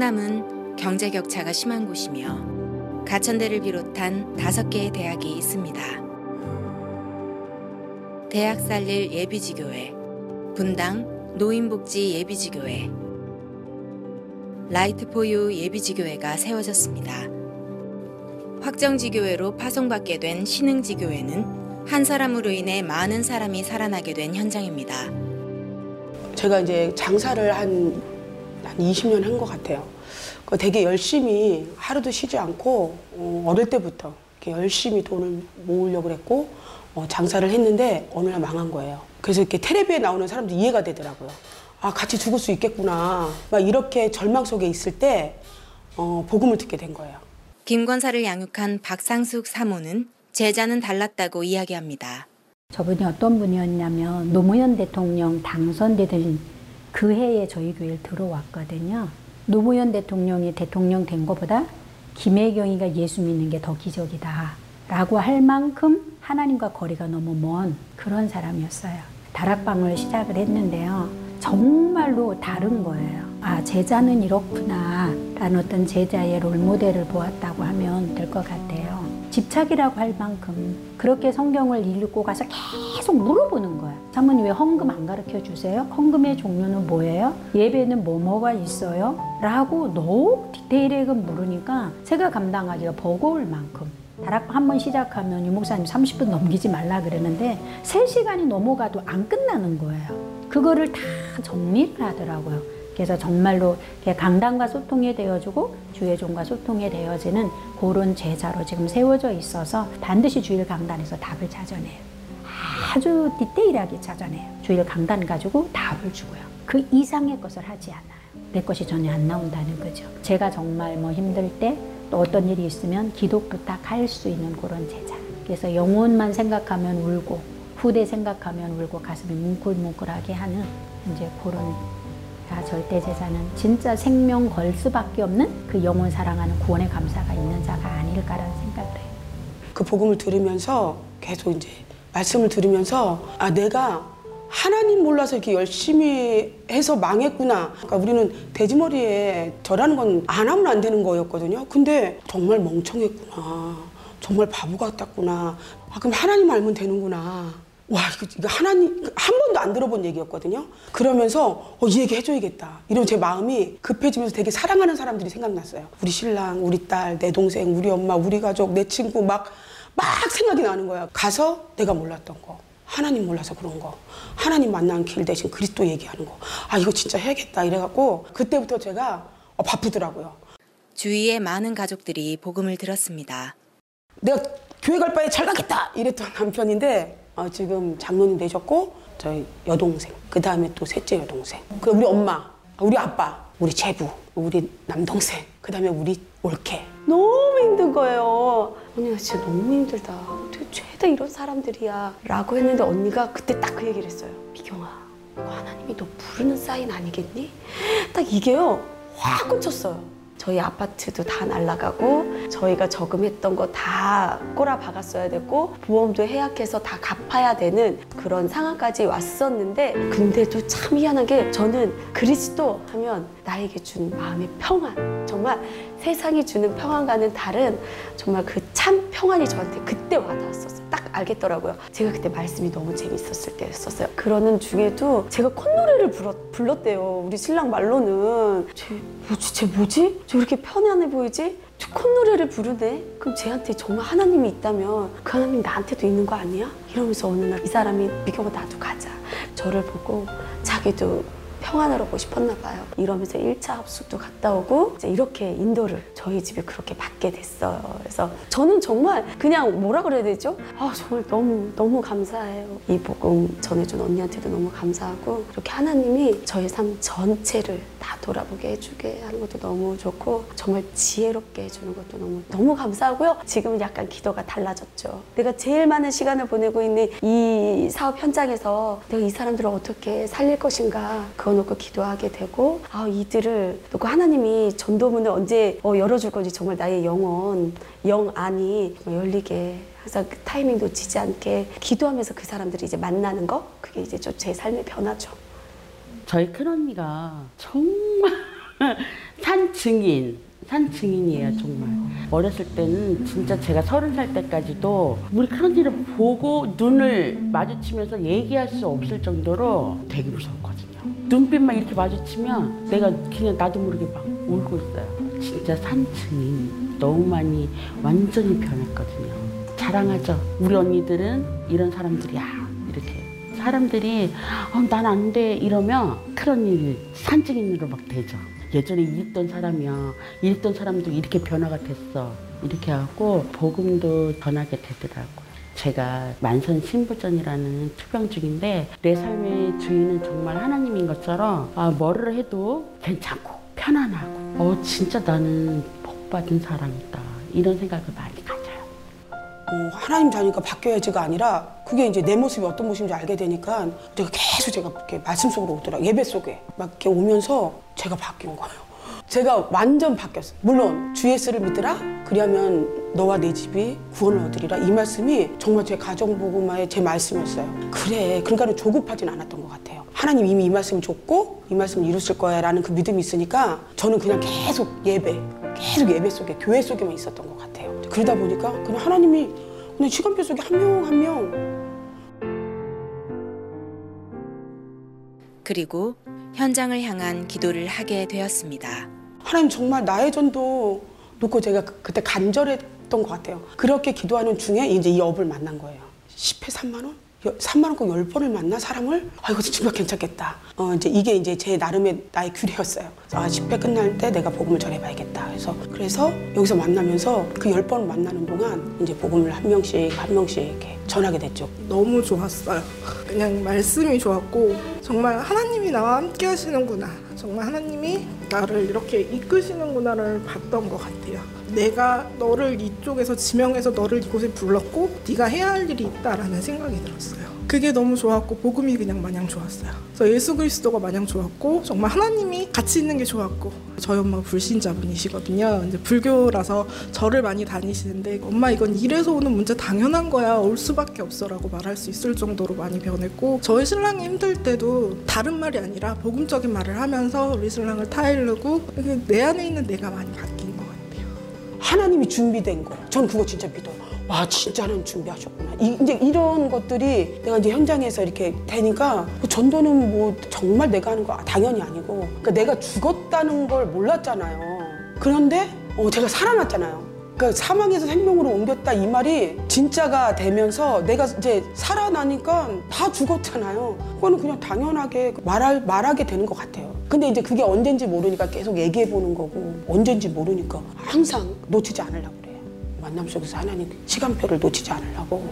성남은 경제 격차가 심한 곳이며 가천대를 비롯한 다섯 개의 대학이 있습니다. 대학 살릴 예비지교회, 분당 노인복지 예비지교회, 라이트포유 예비지교회가 세워졌습니다. 확정지교회로 파송받게 된 신흥지교회는 한 사람으로 인해 많은 사람이 살아나게 된 현장입니다. 제가 이제 장사를 한, 한 20년 한 것 같아요. 그 되게 열심히 하루도 쉬지 않고 어, 어릴 때부터 이렇게 열심히 돈을 모으려고 그랬고 어, 장사를 했는데 어느 날 망한 거예요. 그래서 이렇게 텔레비에 나오는 사람들 이해가 되더라고요. 아 같이 죽을 수 있겠구나. 막 이렇게 절망 속에 있을 때 어, 복음을 듣게 된 거예요. 김 권사를 양육한 박상숙 사모는 제자는 달랐다고 이야기합니다. 저분이 어떤 분이었냐면 노무현 대통령 당선되던 그 해에 저희 교회를 들어왔거든요. 노무현 대통령이 대통령 된 것보다 김혜경이가 예수 믿는 게 더 기적이다. 라고 할 만큼 하나님과 거리가 너무 먼 그런 사람이었어요. 다락방을 시작을 했는데요. 정말로 다른 거예요. 아, 제자는 이렇구나. 라는 어떤 제자의 롤모델을 보았다고 하면 될 것 같아요. 집착이라고 할 만큼 그렇게 성경을 읽고 가서 계속 물어보는 거야. 사모님 왜 헌금 안 가르쳐 주세요? 헌금의 종류는 뭐예요? 예배는 뭐뭐가 있어요? 라고 너무 디테일하게 물으니까 제가 감당하기가 버거울 만큼 다락방 한번 시작하면 유목사님 30분 넘기지 말라 그러는데 3시간이 넘어가도 안 끝나는 거예요. 그거를 다 정리를 하더라고요. 그래서 정말로 강단과 소통이 되어주고 주의 종과 소통이 되어지는 그런 제자로 지금 세워져 있어서 반드시 주일 강단에서 답을 찾아내요. 아주 디테일하게 찾아내요. 주일 강단 가지고 답을 주고요. 그 이상의 것을 하지 않아요. 내 것이 전혀 안 나온다는 거죠. 제가 정말 뭐 힘들 때 또 어떤 일이 있으면 기도 부탁할 수 있는 그런 제자. 그래서 영혼만 생각하면 울고 후대 생각하면 울고 가슴이 뭉클뭉클하게 하는 이제 그런 다 절대 제사는 진짜 생명 걸 수밖에 없는 그 영혼 사랑하는 구원의 감사가 있는 자가 아닐까라는 생각을 해요. 그 복음을 들으면서 계속 이제 말씀을 들으면서 아 내가 하나님 몰라서 이렇게 열심히 해서 망했구나. 그러니까 우리는 돼지머리에 절하는 건 안 하면 안 되는 거였거든요. 근데 정말 멍청했구나. 정말 바보 같았구나. 아, 그럼 하나님 알면 되는구나. 와, 이거, 이거 하나님, 한 번도 안 들어본 얘기였거든요. 그러면서, 어, 이 얘기 해줘야겠다. 이러면 제 마음이 급해지면서 되게 사랑하는 사람들이 생각났어요. 우리 신랑, 우리 딸, 내 동생, 우리 엄마, 우리 가족, 내 친구 막, 막 생각이 나는 거야. 가서 내가 몰랐던 거. 하나님 몰라서 그런 거. 하나님 만난 길 대신 그리스도 얘기하는 거. 아, 이거 진짜 해야겠다. 이래갖고, 그때부터 제가 어, 바쁘더라고요. 주위의 많은 가족들이 복음을 들었습니다. 내가 교회 갈 바에 잘 가겠다! 이랬던 남편인데, 어, 지금 장로님 되셨고, 저희 여동생, 그 다음에 또 셋째 여동생, 그 우리 엄마, 우리 아빠, 우리 제부, 우리 남동생, 그 다음에 우리 올케. 너무 힘든 거예요. 언니, 나 진짜 너무 힘들다. 어떻게 죄다 이런 사람들이야. 라고 했는데 언니가 그때 딱 그 얘기를 했어요. 미경아, 이거 하나님이 너 부르는 사인 아니겠니? 딱 이게요, 확 꽂혔어요. 저희 아파트도 다 날라가고 저희가 저금했던 거 다 꼬라 박았어야 됐고 보험도 해약해서 다 갚아야 되는 그런 상황까지 왔었는데 근데도 참 희한한 게 저는 그리스도 하면 나에게 준 마음의 평안 정말 세상이 주는 평안과는 다른 정말 그 참 평안이 저한테 그때 와닿았었어요. 딱 알겠더라고요. 제가 그때 말씀이 너무 재밌었을 때였었어요. 그러는 중에도 제가 콧노래를 불렀, 불렀대요. 우리 신랑 말로는 쟤 뭐지? 쟤 뭐지? 쟤 이렇게 편안해 보이지? 저 콧노래를 부르네? 그럼 쟤한테 정말 하나님이 있다면 그 하나님 나한테도 있는 거 아니야? 이러면서 어느 날 이 사람이 미경아 나도 가자. 저를 보고 자기도 평안을 하고 싶었나 봐요. 이러면서 1차 합숙도 갔다 오고 이제 이렇게 인도를 저희 집에 그렇게 받게 됐어요. 그래서 저는 정말 그냥 뭐라 그래야 되죠? 아 정말 너무 너무 감사해요. 이 복음 전해준 언니한테도 너무 감사하고 이렇게 하나님이 저의 삶 전체를 다 돌아보게 해주게 하는 것도 너무 좋고 정말 지혜롭게 해주는 것도 너무 너무 감사하고요. 지금은 약간 기도가 달라졌죠. 내가 제일 많은 시간을 보내고 있는 이 사업 현장에서 내가 이 사람들을 어떻게 살릴 것인가 그거 놓고 기도하게 되고 아 이들을 놓고 하나님이 전도문을 언제 어, 열어줄 건지 정말 나의 영혼 영 안이 열리게 항상 그 타이밍 놓치지 않게 기도하면서 그 사람들이 이제 만나는 거 그게 이제 좀제 삶의 변화죠. 저희 큰 언니가 정말 산 증인. 산 증인이에요, 정말. 어렸을 때는 진짜 제가 서른 살 때까지도 우리 큰언니를 보고 눈을 마주치면서 얘기할 수 없을 정도로 되게 무서웠거든요. 눈빛만 이렇게 마주치면 내가 그냥 나도 모르게 막 울고 있어요. 진짜 산 증인. 너무 많이 완전히 변했거든요. 자랑하죠. 우리 언니들은 이런 사람들이야. 이렇게. 사람들이 어, 난안 돼 이러면 그런 일 산증인으로 막 되죠. 예전에 이랬던 사람이야. 이랬던 사람도 이렇게 변화가 됐어. 이렇게 하고 복음도 전하게 되더라고요. 제가 만선 신부전이라는 투병 중인데 내 삶의 주인은 정말 하나님인 것처럼 아, 뭐를 해도 괜찮고 편안하고 어 진짜 나는 복 받은 사람이다 이런 생각을 많이 가져요. 어, 하나님 자녀가 바뀌어야지가 아니라 그게 이제 내 모습이 어떤 모습인지 알게 되니까 제가 계속 제가 이렇게 말씀 속으로 오더라 예배 속에 막 이렇게 오면서 제가 바뀐 거예요. 제가 완전 바뀌었어요. 물론 주 예수를 믿으라 그리하면 너와 내 집이 구원을 얻으리라 이 말씀이 정말 제 가정 복음화의 제 말씀이었어요. 그래 그러니까 조급하진 않았던 것 같아요. 하나님 이미 이 말씀을 줬고 이 말씀을 이루실 거야라는 그 믿음이 있으니까 저는 그냥 계속 예배 계속 예배 속에 교회 속에만 있었던 것 같아요. 그러다 보니까 그냥 하나님이 그냥 시간표 속에 한 명 한 명 그리고 현장을 향한 기도를 하게 되었습니다. 하나님 정말 나의 전도 놓고 제가 그- 그때 간절했던 것 같아요. 그렇게 기도하는 중에 이제 이 업을 만난 거예요. 10회 3만 원? 3만 원꼭 10번을 만나 사람을? 아 이거 정말 괜찮겠다. 어 이제 이게 이제 제 나름의 나의 규례였어요. 아 10회 끝날 때 내가 복음을 전해봐야겠다. 그래서 그래서 여기서 만나면서 그 10번 만나는 동안 이제 복음을 한 명씩 한 명씩 이렇게 전하게 됐죠. 너무 좋았어요. 그냥 말씀이 좋았고 정말 하나님이 나와 함께 하시는구나. 정말 하나님이 나를 이렇게 이끄시는구나를 봤던 것 같아요. 내가 너를 이쪽에서 지명해서 너를 이곳에 불렀고 네가 해야 할 일이 있다라는 생각이 들었어요. 그게 너무 좋았고 복음이 그냥 마냥 좋았어요. 그래서 예수 그리스도가 마냥 좋았고 정말 하나님이 같이 있는 게 좋았고 저희 엄마가 불신자분이시거든요. 이제 불교라서 절을 많이 다니시는데 엄마 이건 이래서 오는 문제 당연한 거야 올 수밖에 없어라고 말할 수 있을 정도로 많이 변했고 저희 신랑이 힘들 때도 다른 말이 아니라 복음적인 말을 하면서 우리 신랑을 타일르고 내 안에 있는 내가 많이 바뀐 것 같아요. 하나님이 준비된 거. 전 그거 진짜 믿어요. 와, 진짜 하나님 준비하셨구나. 이, 이제 이런 것들이 내가 이제 현장에서 이렇게 되니까 그 전도는 뭐 정말 내가 하는 거 당연히 아니고 그러니까 내가 죽었다는 걸 몰랐잖아요. 그런데 어, 제가 살아났잖아요. 그러니까 사망에서 생명으로 옮겼다 이 말이 진짜가 되면서 내가 이제 살아나니까 다 죽었잖아요. 그거는 그냥 당연하게 말할, 말하게 되는 것 같아요. 근데 이제 그게 언젠지 모르니까 계속 얘기해 보는 거고 언젠지 모르니까 항상 놓치지 않으려고. 만남 속에서 하나님 시간표를 놓치지 않으려고.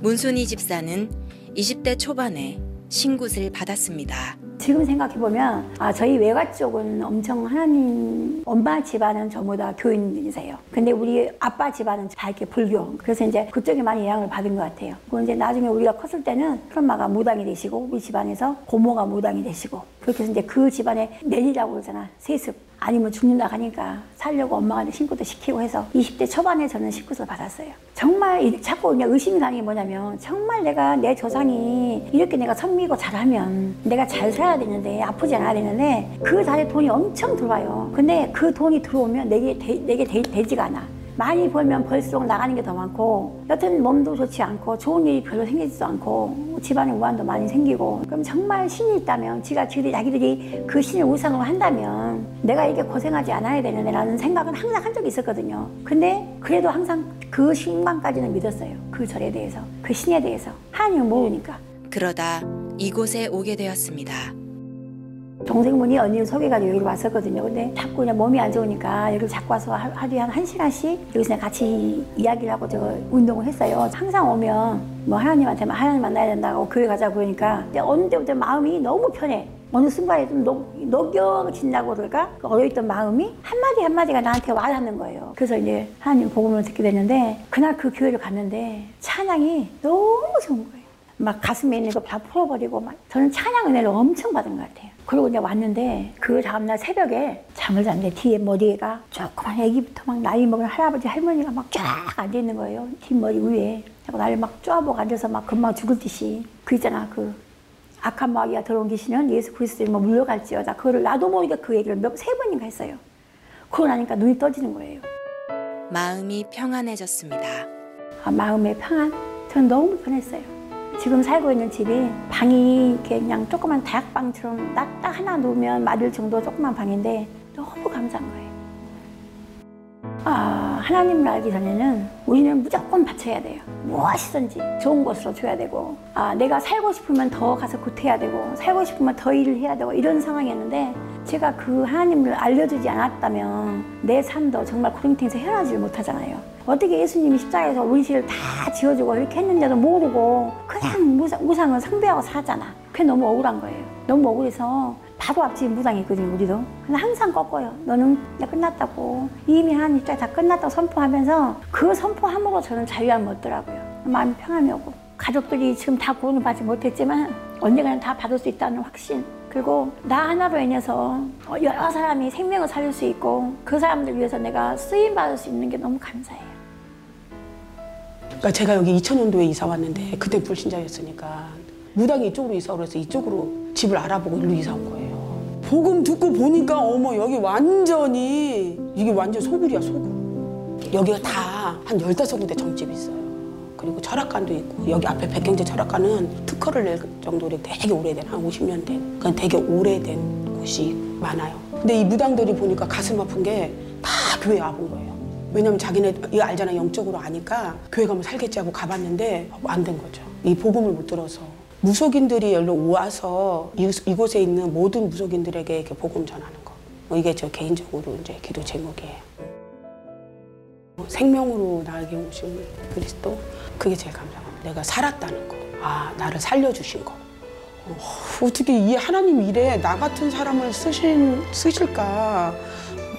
문순희 집사는 20대 초반에 신굿을 받았습니다. 지금 생각해보면 아 저희 외가 쪽은 엄청 하나님 엄마 집안은 전부 다 교인이세요. 근데 우리 아빠 집안은 다 이렇게 불교. 그래서 이제 그쪽에 많이 영향을 받은 것 같아요. 그리고 이제 나중에 우리가 컸을 때는 큰엄마가 무당이 되시고 우리 집안에서 고모가 무당이 되시고 그렇게 해서 이제 그 집안에 내리라고 그러잖아 세습. 아니면 죽는다 하니까 살려고 엄마가 신고도 시키고 해서 20대 초반에 저는 신고를 받았어요. 정말 이- 자꾸 그냥 의심이 가는 게 뭐냐면 정말 내가 내 조상이 이렇게 내가 선미고 잘하면 내가 잘 살아야 되는데 아프지 않아야 되는데 그 자리에 돈이 엄청 들어와요. 근데 그 돈이 들어오면 내게 되, 내게 되, 되지가 않아. 많이 벌면 벌수록 나가는 게 더 많고 여튼 몸도 좋지 않고 좋은 일이 별로 생기지도 않고 집안에 우환도 많이 생기고 그럼 정말 신이 있다면 지가 지들이 자기들이 그 신을 우상으로 한다면 내가 이렇게 고생하지 않아야 되는데 라는 생각은 항상 한 적이 있었거든요. 근데 그래도 항상 그 신망까지는 믿었어요. 그 절에 대해서 그 신에 대해서. 하나님을 모르니까. 그러다 이곳에 오게 되었습니다. 동생분이 언니를 소개가지고 여기로 왔었거든요. 근데 자꾸 그냥 몸이 안 좋으니까 여기를 자꾸 와서 하- 하루에 한 1시간씩 여기서 같이 이야기를 하고 저 운동을 했어요. 항상 오면 뭐 하나님한테 하나님 만나야 된다고 교회 가자고 그러니까 근데 어느 때부터 마음이 너무 편해. 어느 순간에 좀 녹, 녹여진다고 그럴까? 그 얼어있던 마음이 한마디 한마디가 나한테 와 닿는 거예요. 그래서 이제 하나님 복음을 듣게 됐는데 그날 그 교회를 갔는데 찬양이 너무 좋은 거예요. 막 가슴에 있는 거 다 풀어버리고 막 저는 찬양 은혜를 엄청 받은 것 같아요. 그리고 이제 왔는데 그 다음날 새벽에 잠을 잤는데 뒤에 머리가 조그만 애기부터 막 나이 먹은 할아버지 할머니가 막 쫙 앉아 있는 거예요. 뒷머리 위에. 그리고 나를 막 쪼아보고 앉아서 막 금방 죽을 듯이 그 있잖아 그 악한 마귀가 들어온 귀신은 예수 그리스도에 뭐 물려갈지어다. 그거를 나도 모르게 그 얘기를 몇, 세 번인가 했어요. 그러고 나니까 눈이 떠지는 거예요. 마음이 평안해졌습니다. 아, 마음의 평안. 전 너무 편했어요. 지금 살고 있는 집이 방이 그냥 조그만 다락방처럼 딱, 딱 하나 놓으면 맞을 정도 조그만 방인데 너무 감사한 거예요. 아, 하나님을 알기 전에는 우리는 무조건 바쳐야 돼요. 무엇이든지 좋은 것으로 줘야 되고, 아, 내가 살고 싶으면 더 가서 구태야 되고, 살고 싶으면 더 일을 해야 되고, 이런 상황이었는데, 제가 그 하나님을 알려주지 않았다면 내 삶도 정말 구렁텅이에서 헤어나지를 못하잖아요. 어떻게 예수님이 십자가에서 우리 죄를 다 지어주고 이렇게 했는데도 모르고 그냥 무상, 무상을 상대하고 살잖아. 그게 너무 억울한 거예요. 너무 억울해서 바로 앞집에 무당이 있거든요, 우리도. 근데 항상 꺾어요. 너는 이제 끝났다고. 이미 하나님 입장에 다 끝났다고 선포하면서 그 선포함으로 저는 자유함을 얻더라고요. 마음이 평안이 오고. 가족들이 지금 다 구원을 받지 못했지만 언젠가는 다 받을 수 있다는 확신. 그리고 나 하나로 인해서 여러 사람이 생명을 살릴 수 있고 그 사람들 위해서 내가 쓰임 받을 수 있는 게 너무 감사해요. 그러니까 제가 여기 2000년도에 이사 왔는데 그때 불신자였으니까 무당이 이쪽으로 이사 오래서 이쪽으로 집을 알아보고 일로 이사 온 거예요. 복음 듣고 보니까 어머 여기 완전히 이게 완전 소굴이야 소굴. 여기가 다한 15군데 점집이 있어요. 그리고 철학관도 있고 여기 앞에 백경제 철학관은 특허를 낼 정도로 되게 오래된 한 50년 된 그건 되게 오래된 곳이 많아요. 근데 이 무당들이 보니까 가슴 아픈 게 다 교회 와본 거예요. 왜냐면 자기네 이거 알잖아 영적으로 아니까 교회 가면 살겠지 하고 가봤는데 안 된 거죠. 이 복음을 못 들어서 무속인들이 여기로 와서 이, 이곳에 있는 모든 무속인들에게 이렇게 복음 전하는 거. 뭐 이게 저 개인적으로 이제 기도 제목이에요. 생명으로 나에게 오신 그리스도 그게 제일 감사합니다. 내가 살았다는 거. 아 나를 살려주신 거. 어, 어떻게 이 하나님 일에 나 같은 사람을 쓰신 쓰실까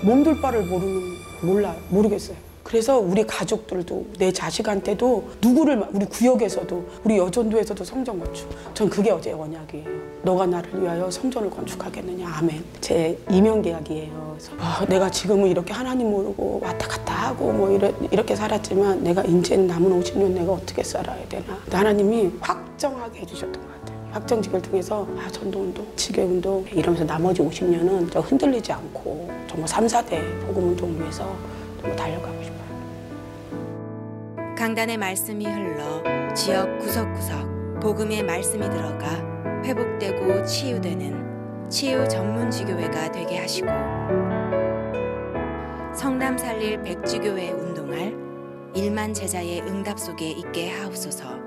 몸둘 바를 모르는 몰라 모르겠어요. 그래서 우리 가족들도 내 자식한테도 누구를 마- 우리 구역에서도 우리 여전도에서도 성전 건축. 전 그게 어제 언약이에요. 너가 나를 위하여 성전을 건축하겠느냐. 아멘. 제 이명 계약이에요. 아, 내가 지금은 이렇게 하나님 모르고 왔다 갔다 하고 뭐 이래, 이렇게 살았지만 내가 이제 남은 50년 내가 어떻게 살아야 되나. 하나님이 확정하게 해주셨던 것 같아요. 확정직을 통해서 아, 전도운동, 지교운동 이러면서 나머지 50년은 저 흔들리지 않고 정말 3, 4대 복음운동 위해서 정말 달려가고 싶어요. 강단의 말씀이 흘러 지역 구석구석 복음의 말씀이 들어가 회복되고 치유되는 치유 전문 지교회가 되게 하시고 성남 살릴 백지교회 운동할 일만 제자의 응답 속에 있게 하옵소서.